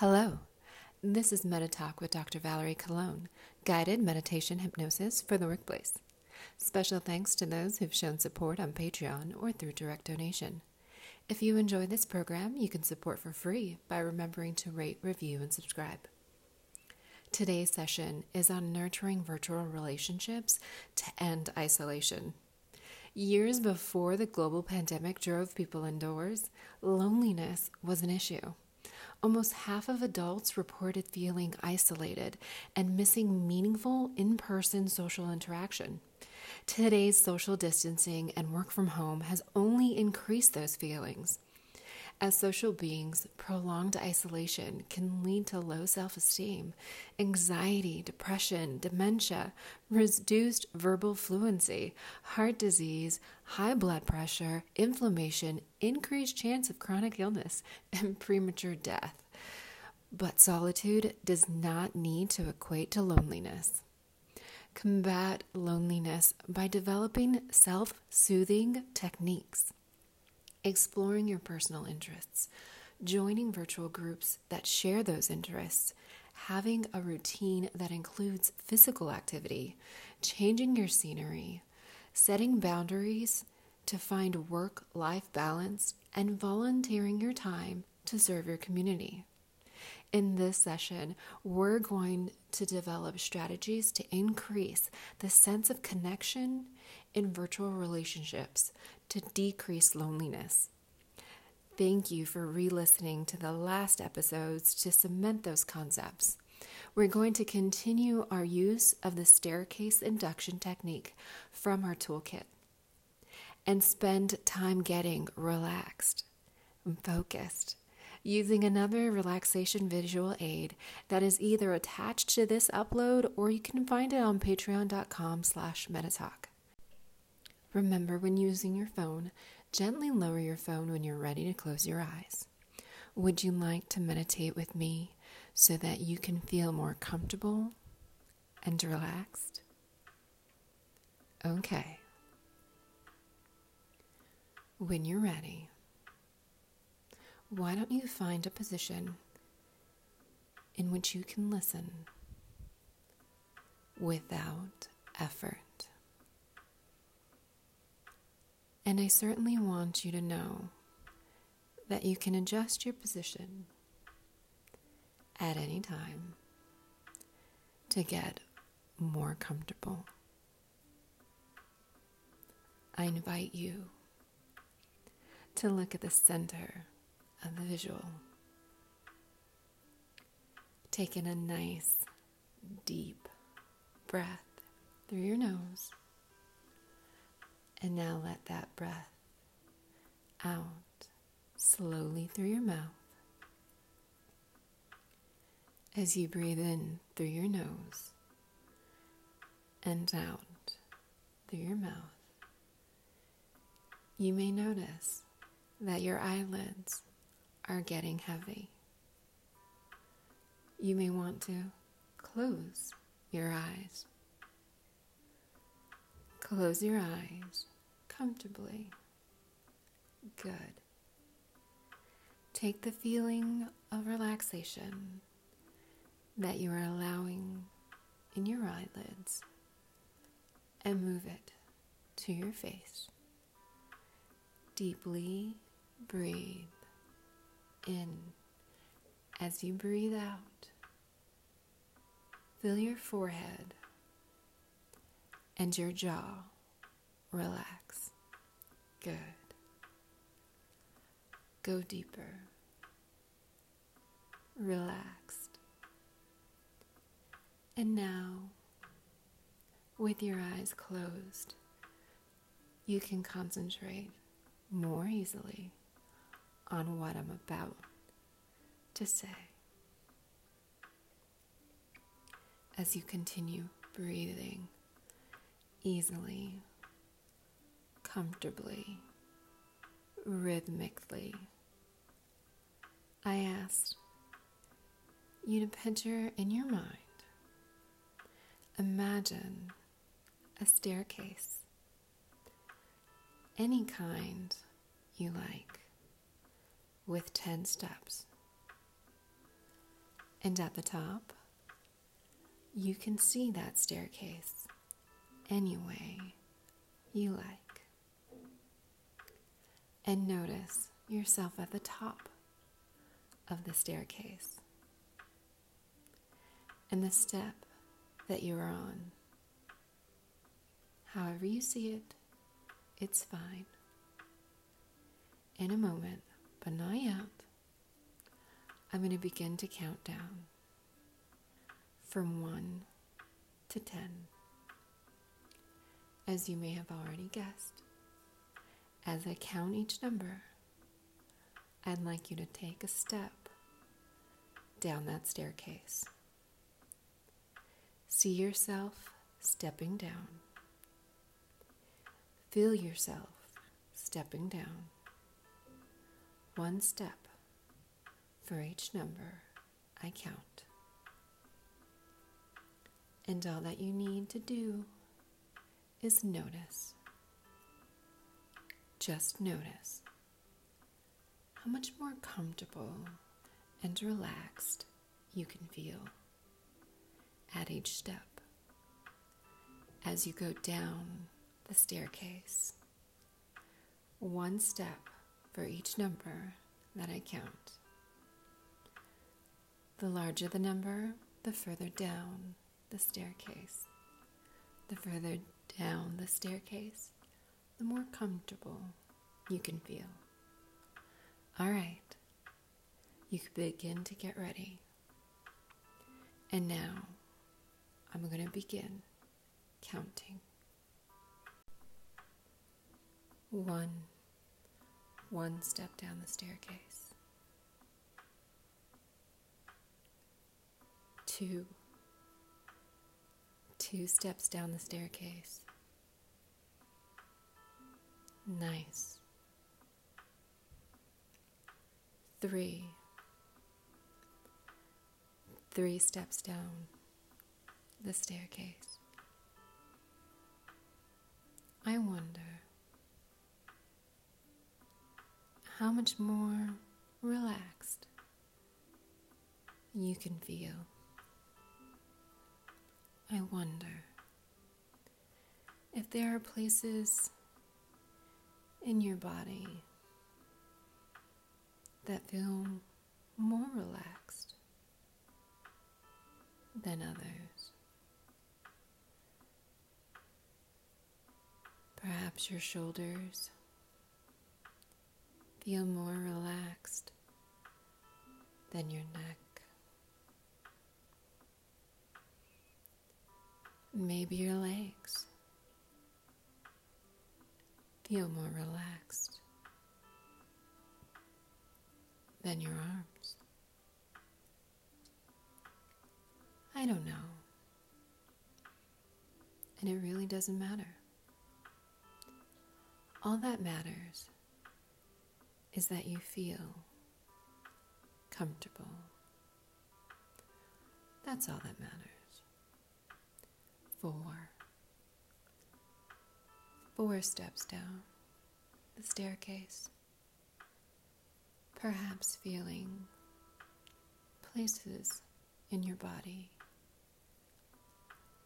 Hello, this is MediTalk with Dr. Valerie Colon, guided meditation hypnosis for the workplace. Special thanks to those who've shown support on Patreon or through direct donation. If you enjoy this program, you can support for free by remembering to rate, review, and subscribe. Today's session is on nurturing virtual relationships to end isolation. Years before the global pandemic drove people indoors, loneliness was an issue. Almost half of adults reported feeling isolated and missing meaningful in person social interaction. Today's social distancing and work from home has only increased those feelings. As social beings, prolonged isolation can lead to low self esteem, anxiety, depression, dementia, reduced verbal fluency, heart disease, high blood pressure, inflammation, increased chance of chronic illness, and premature death. But solitude does not need to equate to loneliness. Combat loneliness by developing self soothing techniques exploring your personal interests, joining virtual groups that share those interests, having a routine that includes physical activity, changing your scenery, setting boundaries to find work life balance, and volunteering your time to serve your community. In this session, we're going to develop strategies to increase the sense of connection in virtual relationships to decrease loneliness. Thank you for re listening to the last episodes to cement those concepts. We're going to continue our use of the staircase induction technique from our toolkit and spend time getting relaxed and focused using another relaxation visual aid that is either attached to this upload or you can find it on patreon.com slash metatalk. Remember, when using your phone, gently lower your phone when you're ready to close your eyes. Would you like to meditate with me so that you can feel more comfortable and relaxed? Okay. When you're ready, why don't you find a position in which you can listen without effort? And I certainly want you to know that you can adjust your position at any time to get more comfortable. I invite you to look at the center of the visual. Take in a nice, deep breath through your nose. And now let that breath out slowly through your mouth. As you breathe in through your nose and out through your mouth, you may notice that your eyelids are getting heavy. You may want to close your eyes. Close your eyes comfortably. Good. Take the feeling of relaxation that you are allowing in your eyelids and move it to your face. Deeply breathe in as you breathe out. Feel your forehead and your jaw relax. Good. Go deeper. Relaxed. And now, with your eyes closed, you can concentrate more easily on what I'm about to say. As you continue breathing easily, comfortably, rhythmically, I asked you to picture in your mind, imagine a staircase, any kind you like with 10 steps. And at the top, you can see that staircase any way you like. And notice yourself at the top of the staircase and the step that you are on. However, you see it, it's fine. In a moment, but not yet, I'm going to begin to count down from 1 to 10. As you may have already guessed, as I count each number, I'd like you to take a step down that staircase. See yourself stepping down. Feel yourself stepping down. One step for each number I count. And all that you need to do is notice. Just notice how much more comfortable and relaxed you can feel at each step as you go down the staircase. One step for each number that I count. The larger the number, the further down the staircase. The further down the staircase, the more comfortable you can feel. All right, you can begin to get ready. And now I'm going to begin counting. One, one step down the staircase. Two, two steps down the staircase. Nice. Three, three steps down the staircase. I wonder how much more relaxed you can feel. I wonder if there are places in your body that feel more relaxed than others. Perhaps your shoulders feel more relaxed than your neck. Maybe your legs feel more relaxed than your arms. I don't know. And it really doesn't matter. All that matters is that you feel comfortable. That's all that matters. Four. Four steps down the staircase. Perhaps feeling places in your body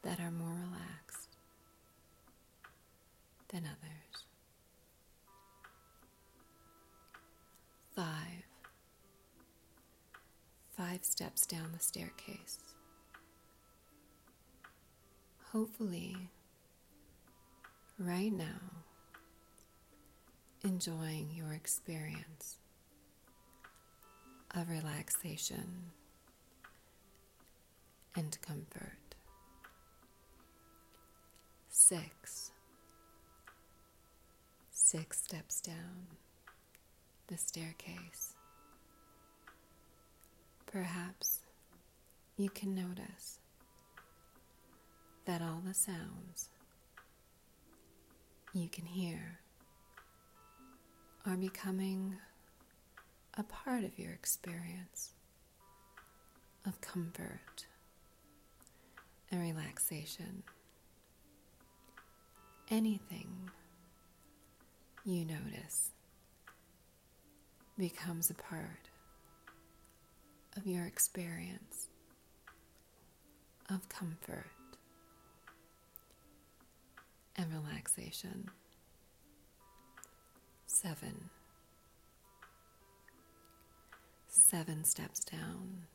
that are more relaxed than others. Five. Five steps down the staircase. Hopefully, right now, enjoying your experience of relaxation and comfort. Six. Six steps down the staircase. Perhaps you can notice that all the sounds you can hear are becoming a part of your experience of comfort and relaxation. Anything you notice becomes a part of your experience of comfort and relaxation. Seven. Seven steps down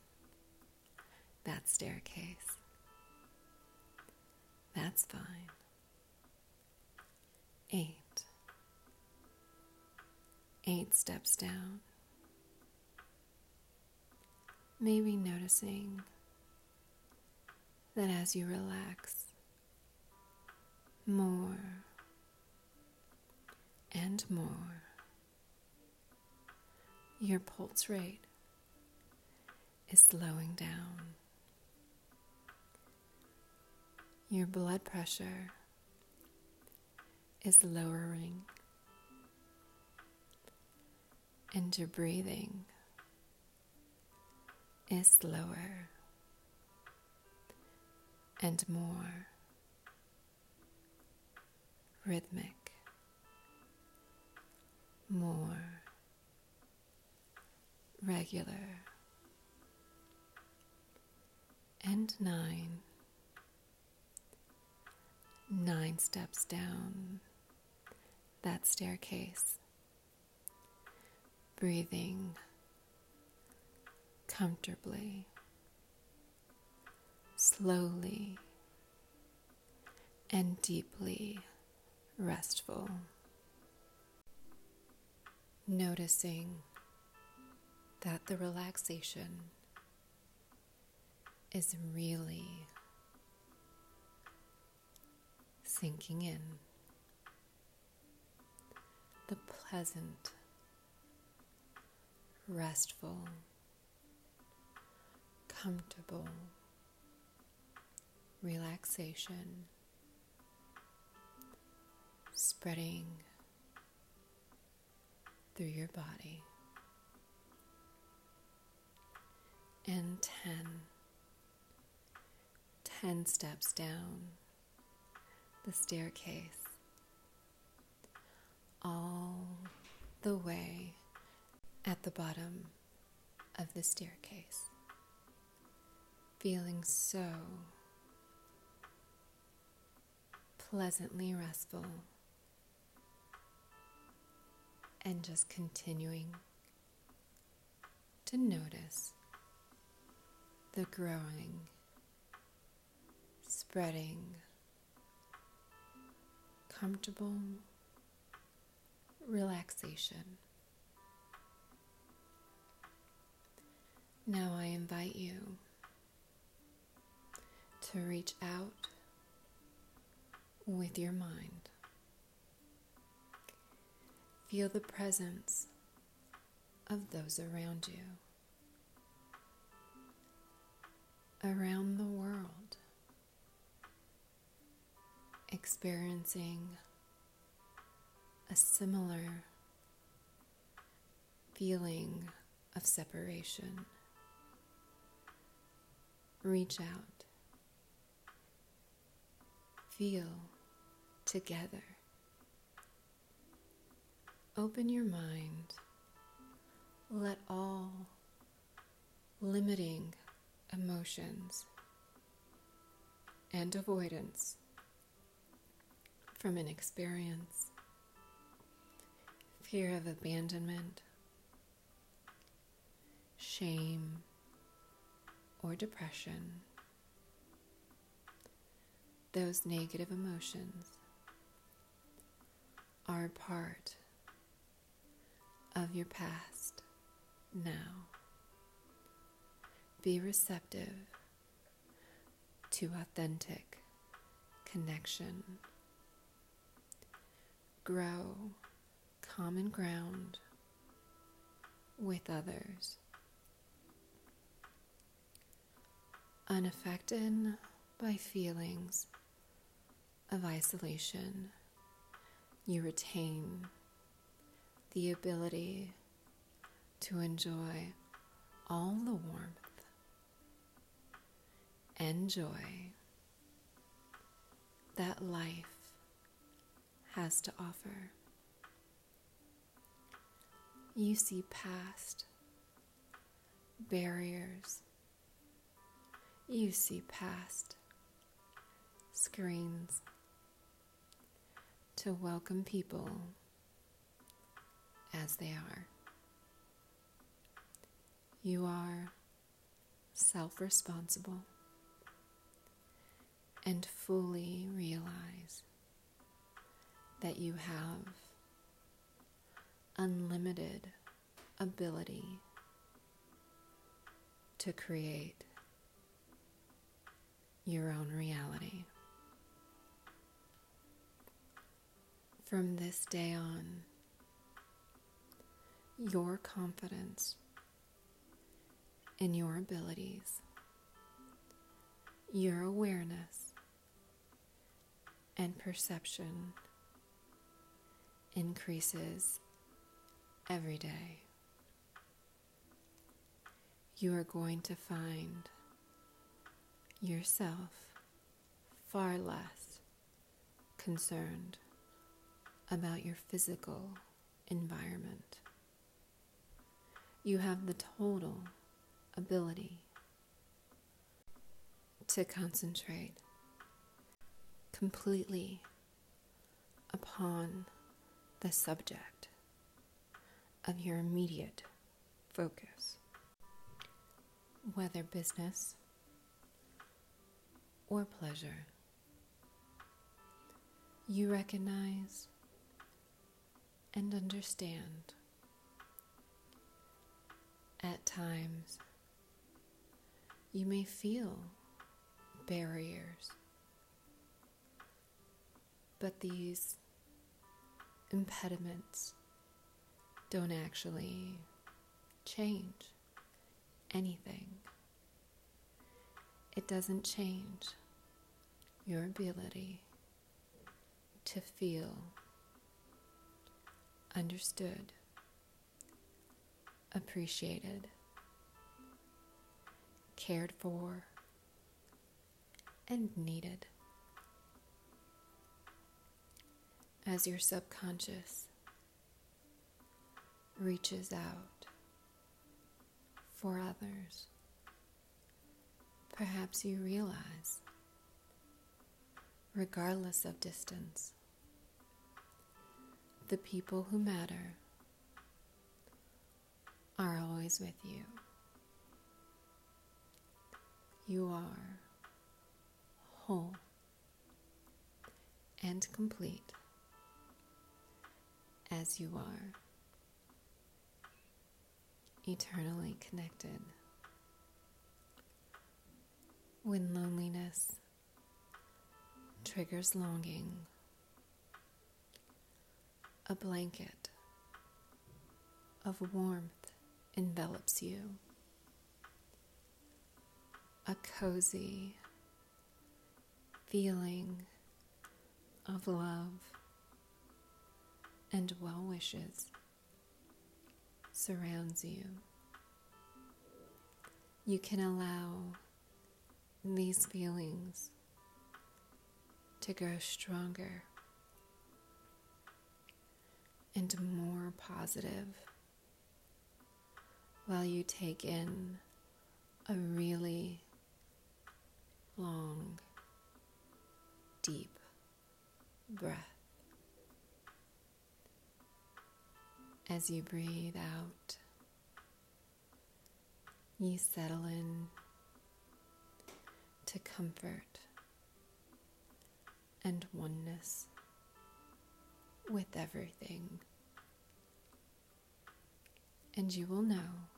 that staircase. That's fine. Eight. Eight steps down. Maybe noticing that as you relax, more and more, your pulse rate is slowing down. Your blood pressure is lowering, and your breathing is slower and more rhythmic, more regular, and nine, nine steps down that staircase, breathing comfortably, slowly, and deeply restful. Noticing that the relaxation is really sinking in. The pleasant, restful, comfortable relaxation spreading through your body. And 10, 10 steps down the staircase, all the way at the bottom of the staircase. Feeling so pleasantly restful and just continuing to notice the growing, spreading, comfortable relaxation. Now I invite you to reach out with your mind. Feel the presence of those around you, around the world, experiencing a similar feeling of separation. Reach out feel together. Open your mind. Let all limiting emotions and avoidance from an experience, fear of abandonment, shame, or depression those negative emotions are part of your past now. Be receptive to authentic connection. Grow common ground with others. Unaffected by feelings of isolation, you retain the ability to enjoy all the warmth and joy that life has to offer. You see past barriers. You see past screens to welcome people as they are. You are self responsible and fully realize that you have unlimited ability to create your own reality. From this day on, your confidence in your abilities, your awareness, and perception increases every day. You are going to find yourself far less concerned about your physical environment. You have the total ability to concentrate completely upon the subject of your immediate focus, whether business or pleasure. You recognize and understand at times you may feel barriers, but these impediments don't actually change anything. It doesn't change your ability to feel understood, appreciated, cared for, and needed. As your subconscious reaches out for others, perhaps you realize, regardless of distance, the people who matter are always with you. You are whole and complete as you are, eternally connected. When loneliness triggers longing, a blanket of warmth envelops you. A cozy feeling of love and well wishes surrounds you. You can allow these feelings to grow stronger and more positive while you take in a really long, deep breath. As you breathe out, you settle in to comfort and oneness with everything. And you will know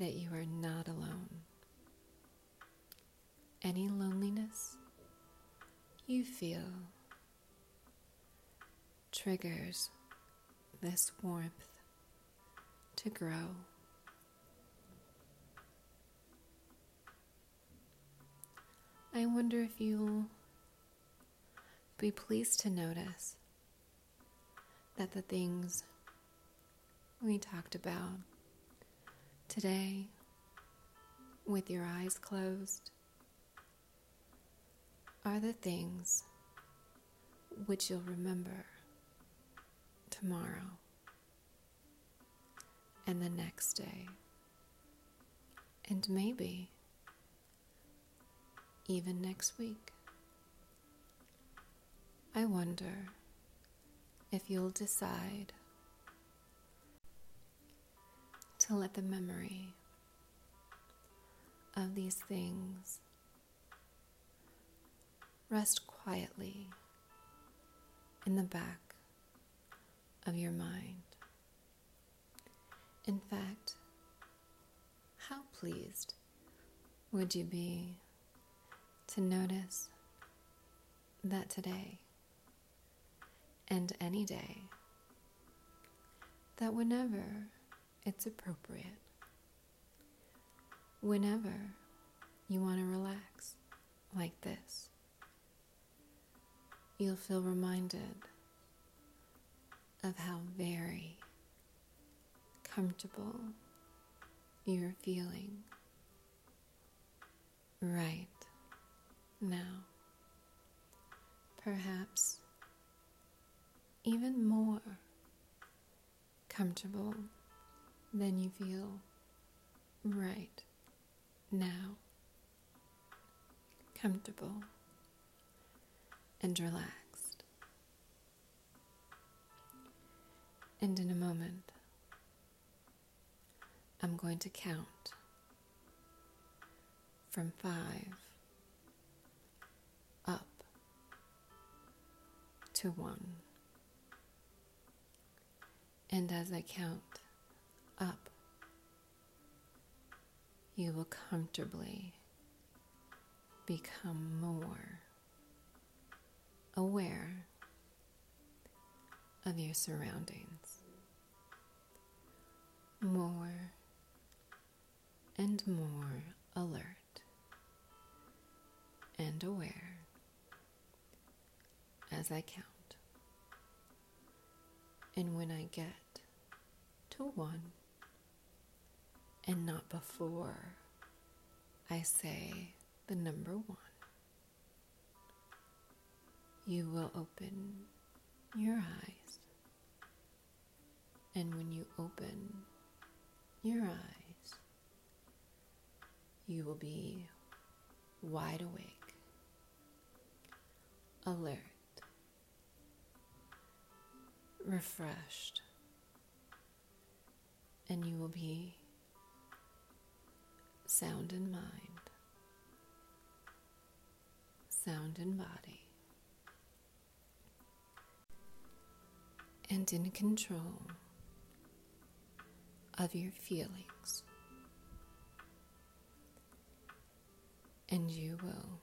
that you are not alone. Any loneliness you feel triggers this warmth to grow. I wonder if you'll be pleased to notice that the things we talked about today with your eyes closed are the things which you'll remember tomorrow and the next day And maybe even next week. I wonder if you'll decide to let the memory of these things rest quietly in the back of your mind. In fact, how pleased would you be to notice that today and any day, that whenever it's appropriate, whenever you want to relax like this, you'll feel reminded of how very comfortable you're feeling right now. Perhaps even more comfortable than you feel right now. Comfortable and relaxed. And in a moment, I'm going to count from five up to one. And as I count up, you will comfortably become more aware of your surroundings, more and more alert and aware as I count. And when I get to one, and not before I say the number one, you will open your eyes. And when you open your eyes, you will be wide awake, alert, refreshed, and you will be sound in mind, sound in body, and in control of your feelings. And you will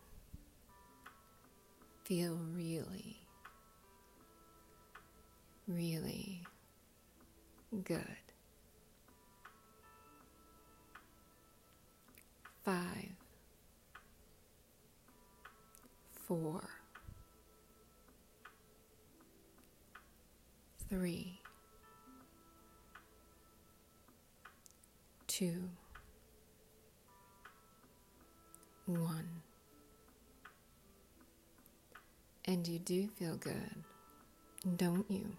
feel really really good. Five, four, three, two, one. And you do feel good, don't you?